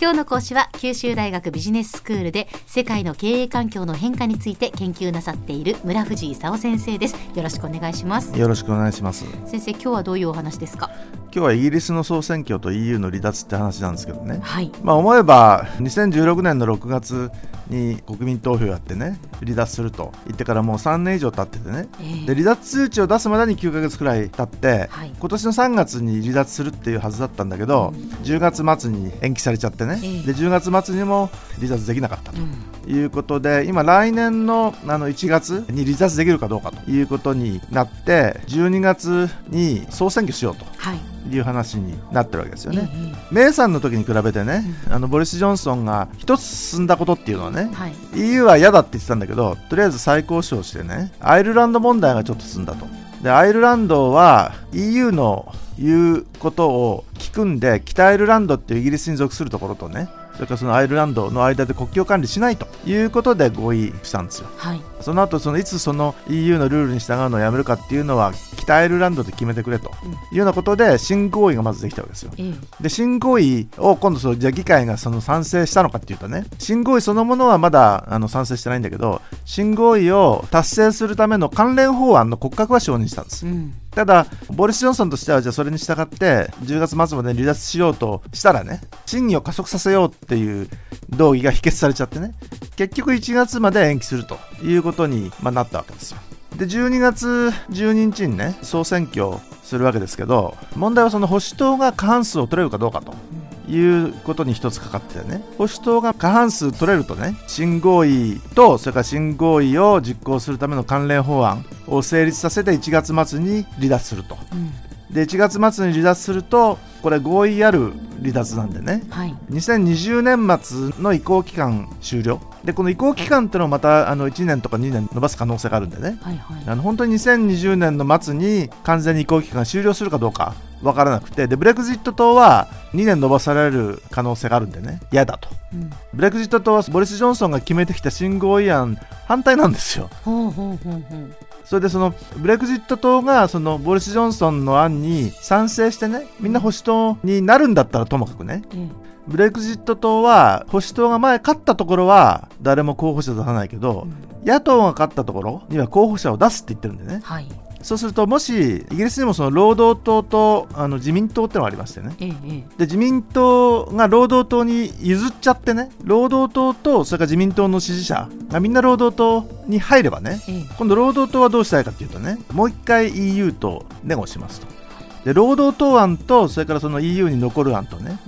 今日の講師は九州大学ビジネススクールで世界の経営環境の変化について研究なさっている村藤勲先生です。よろしくお願いします。よろしくお願いします。先生今日はどういうお話ですか？今日はイギリスの総選挙と EU の離脱って話なんですけどね、はい。まあ、思えば2016年の6月に国民投票やってね離脱すると言ってからもう3年以上経っててね、えーで離脱通知を出すまでに9ヶ月くらい経って、はい。今年の3月に離脱するっていうはずだったんだけど、10月末に延期されちゃってね、ええ。で10月末にも離脱できなかったと。うんいうことで今来年のあの1月に離脱できるかどうかということになって12月に総選挙しようとはいいう話になってるわけですよね。えメイさんの時に比べてね、あのボリス・ジョンソンが一つ進んだことっていうのはねえ、はい EU は嫌だって言ってたんだけど、とりあえず再交渉してね、アイルランド問題がちょっと進んだと。で、アイルランドは EU の言うことを聞くんで、北アイルランドっていうイギリスに属するところとね、それからそのアイルランドの間で国境管理しないということで合意したんですよ。はい。その後そのいつその EU のルールに従うのをやめるかっていうのは北アイルランドで決めてくれというようなことで新合意がまずできたわけですよ。ええ。で新合意を今度そうじゃあ議会がその賛成したのかっていうとね新合意そのものはまだあの賛成してないんだけど新合意を達成するための関連法案の骨格は承認したんです。うんただボリス・ジョンソンとしてはじゃあそれに従って10月末まで離脱しようとしたらね審議を加速させようっていう動議が否決されちゃってね結局1月まで延期するということに、ま、なったわけですよ。で12月12日にね総選挙するわけですけど問題はその保守党が過半数を取れるかどうかと。いうことに一つかかっててね。保守党が過半数取れるとね新合意とそれから新合意を実行するための関連法案を成立させて1月末に離脱すると。うん。で1月末に離脱するとこれ合意ある離脱なんでね。はい。2020年末の移行期間終了。でこの移行期間っていうのをまたあの1年とか2年延ばす可能性があるんでね。はいはい。あの本当に2020年の末に完全に移行期間が終了するかどうかわからなくて。でブレグジット党は2年延ばされる可能性があるんでね。嫌だと。うん。ブレグジット党はボリス・ジョンソンが決めてきた新合意案反対なんですよ。ほうほうほうほうそれでそのブレグジット党がそのボリス・ジョンソンの案に賛成してねみんな保守党になるんだったらともかくね。えブレグジット党は保守党が前勝ったところは誰も候補者出さないけどえ野党が勝ったところには候補者を出すって言ってるんでね。はいそうするともしイギリスにもその労働党とあの自民党ってのがありましてね。ええええ。で自民党が労働党に譲っちゃってね労働党とそれから自民党の支持者がみんな労働党に入ればねええ。今度労働党はどうしたいかというとねもう一回 EU とネゴしますとで労働党案とそれからその EU に残る案とね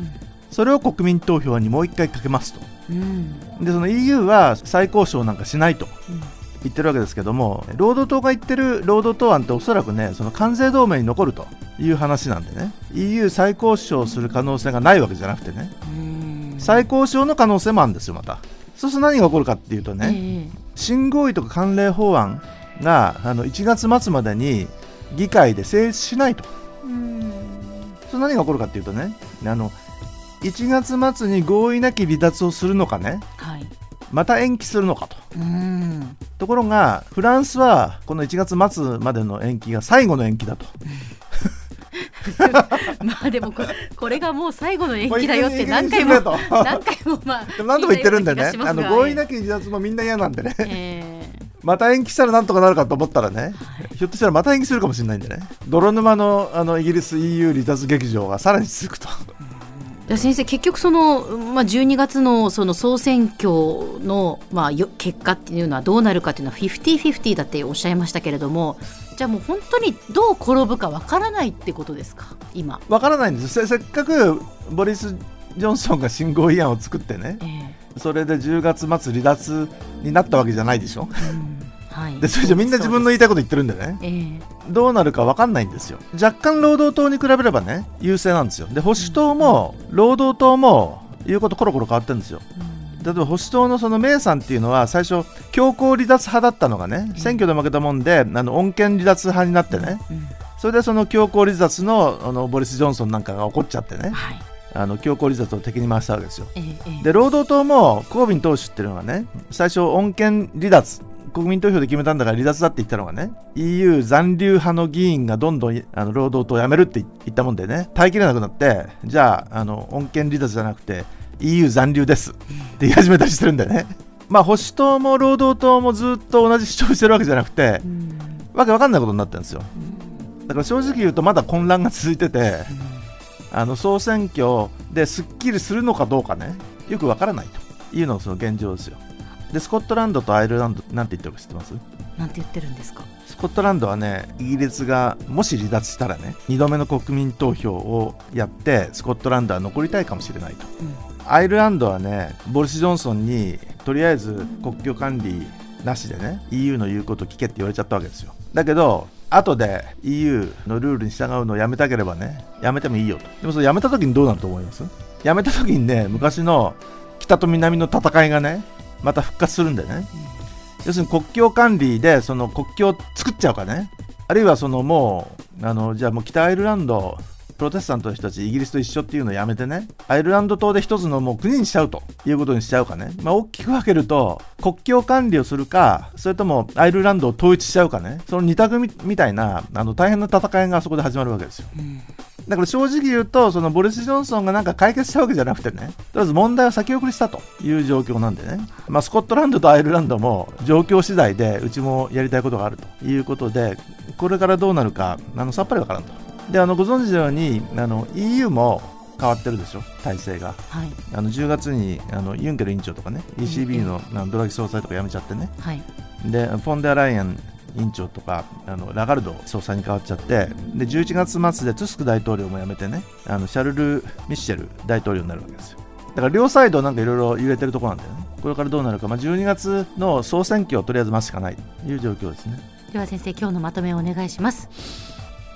それを国民投票にもう一回かけますと。うん。うんでその EU は再交渉なんかしないと。うん言ってるわけですけども労働党が言ってる労働党案っておそらくねその関税同盟に残るという話なんでね。EU 再交渉する可能性がないわけじゃなくてね。うん。再交渉の可能性もあるんですよまた。そうすると何が起こるかっていうとね、ええ。新合意とか関連法案があの1月末までに議会で成立しないと。うん。それ何が起こるかっていうとねあの1月末に合意なき離脱をするのかね。はいまた延期するのかと。うん。ところがフランスはこの1月末までの延期が最後の延期だと。まあでもここれがもう最後の延期だよって何回も 何回もまあでも何度も言ってるんでね。あの合意なき離脱もみんな嫌なんでね。えまた延期したらなんとかなるかと思ったらね、ひょっとしたらまた延期するかもしれないんでね。泥沼のあのイギリス EU 離脱劇場がさらに続くと。え先生結局その、まあ、12月のその総選挙の、まあ、よ結果っていうのはどうなるかっていうのは50-50だっておっしゃいましたけれどもじゃあもう本当にどう転ぶかわからないってことですか今。わからないんです。せせっかくボリス・ジョンソンが新合意案を作ってねええ。それで10月末離脱になったわけじゃないでしょ？うんはい、でそれじゃみんな自分の言いたいこと言ってるんでね。ええ。どうなるか分かんないんですよ。若干労働党に比べればね優勢なんですよ。で保守党も労働党も言うことコロコロ変わってるんですよ。例えば保守党のそのメイさんっていうのは最初強行離脱派だったのがね選挙で負けたもんであの穏健離脱派になってね。うん。それでその強行離脱のあのボリス・ジョンソンなんかが怒っちゃってね。はい。あの強行離脱を敵に回したわけですよ。で労働党もコービン党首っていうのがね最初穏健離脱国民投票で決めたんだから離脱だって言ったのがね EU 残留派の議員がどんどんあの労働党を辞めるって言ったもんでね耐えきれなくなってじゃああの恩恵離脱じゃなくて EU 残留ですって言い始めたりしてるんだよね。まあ保守党も労働党もずっと同じ主張してるわけじゃなくて、わけわかんないことになってるんですよ。だから正直言うとまだ混乱が続いてて、あの総選挙ですっきりするのかどうかね、よくわからないというのがその現状ですよ。で、スコットランドとアイルランドなんて言ってるか知ってます？なんて言ってるんですか？スコットランドはね、イギリスがもし離脱したらね、2度目の国民投票をやって、スコットランドは残りたいかもしれないと。うんアイルランドはね、ボリス・ジョンソンにとりあえず国境管理なしでね、EU の言うこと聞けって言われちゃったわけですよ。だけど、後で EU のルールに従うのをやめたければね、やめてもいいよと。でもそれやめた時にどうなると思います？やめた時にね、昔の北と南の戦いがね、また復活するんでね。要するに国境管理でその国境を作っちゃうかね。あるいはそのもう、あの、じゃあもう北アイルランドプロテスタントの人たちイギリスと一緒っていうのをやめてね。アイルランド島で一つのもう国にしちゃうということにしちゃうかね、まあ、大きく分けると国境管理をするかそれともアイルランドを統一しちゃうかね。その二択みたいなあの大変な戦いがそこで始まるわけですよ、うん。だから正直言うと、そのボリス・ジョンソンがなんか解決したわけじゃなくてね、とりあえず問題を先送りしたという状況なんでね、まあ、スコットランドとアイルランドも状況次第でうちもやりたいことがあるということで、これからどうなるか、あのさっぱりわからんと。であのご存知のようにあの EU も変わってるでしょ、体制が。はい、あの10月にあのユンケル委員長とかね、ECB のドラギ総裁とか辞めちゃってね、はい、でフォンデアライアン委員長とかあのラガルド総裁に変わっちゃってで11月末でトゥスク大統領も辞めてねあのシャルル・ミッシェル大統領になるわけですよ。だから両サイドなんかいろいろ揺れてるところなんだよね。これからどうなるか、まあ、12月の総選挙をとりあえず待つしかないという状況ですね。では先生今日のまとめをお願いします。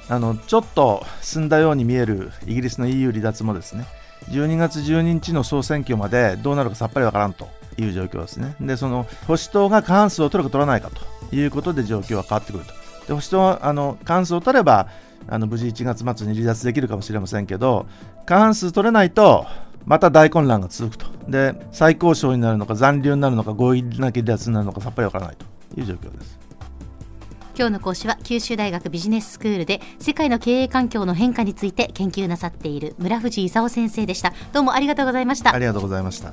あのちょっと進んだように見えるイギリスの EU 離脱もですね。12月12日の総選挙までどうなるかさっぱりわからんという状況ですね。で、その保守党が過半数を取るか取らないかということで状況は変わってくると。で保守党はあの過半数を取ればあの無事1月末に離脱できるかもしれませんけど過半数取れないとまた大混乱が続くと。で、最高賞になるのか残留になるのか合意なき離脱になるのかさっぱりわからないという状況です。今日の講師は九州大学ビジネススクールで世界の経営環境の変化について研究なさっている村藤勲先生でしたどうもありがとうございましたありがとうございました